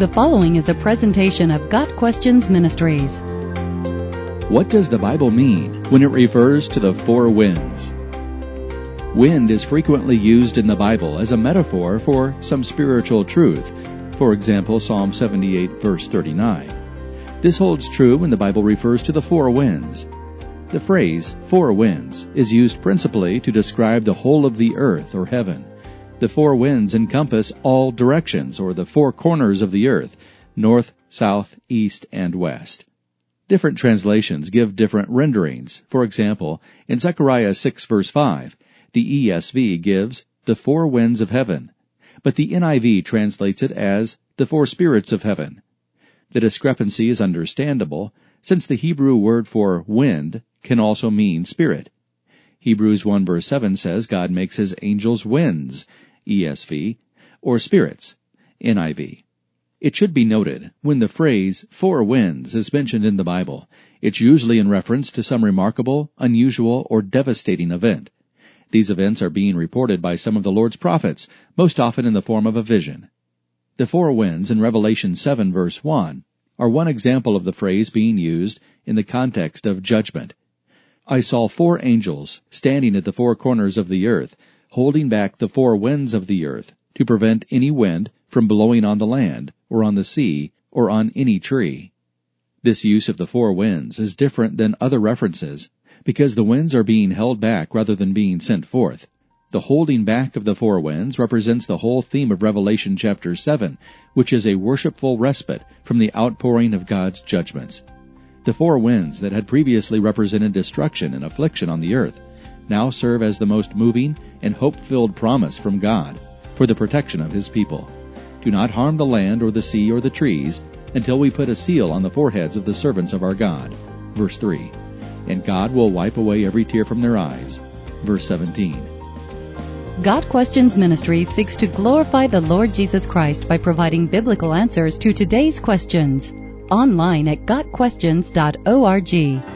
The following is a presentation of Got Questions Ministries. What does the Bible mean when it refers to the four winds? Wind is frequently used in the Bible as a metaphor for some spiritual truth. For example, Psalm 78 verse 39. This holds true when the Bible refers to the four winds. The phrase four winds is used principally to describe the whole of the earth or heaven. The four winds encompass all directions or the four corners of the earth, north, south, east, and west. Different translations give different renderings. For example, in Zechariah 6 verse 5, the ESV gives the four winds of heaven, but the NIV translates it as the four spirits of heaven. The discrepancy is understandable, since the Hebrew word for wind can also mean spirit. Hebrews 1 verse 7 says God makes his angels winds, ESV, or spirits, NIV. It should be noted, when the phrase four winds is mentioned in the Bible, it's usually in reference to some remarkable, unusual, or devastating event. These events are being reported by some of the Lord's prophets, most often in the form of a vision. The four winds in Revelation 7 verse 1 are one example of the phrase being used in the context of judgment. I saw four angels standing at the four corners of the earth, holding back the four winds of the earth to prevent any wind from blowing on the land, or on the sea, or on any tree. This use of the four winds is different than other references because the winds are being held back rather than being sent forth. The holding back of the four winds represents the whole theme of Revelation chapter 7, which is a worshipful respite from the outpouring of God's judgments. The four winds that had previously represented destruction and affliction on the earth now serve as the most moving and hope-filled promise from God for the protection of His people. Do not harm the land or the sea or the trees until we put a seal on the foreheads of the servants of our God. Verse 3. And God will wipe away every tear from their eyes. Verse 17. Got Questions Ministry seeks to glorify the Lord Jesus Christ by providing biblical answers to today's questions. Online at GotQuestions.org.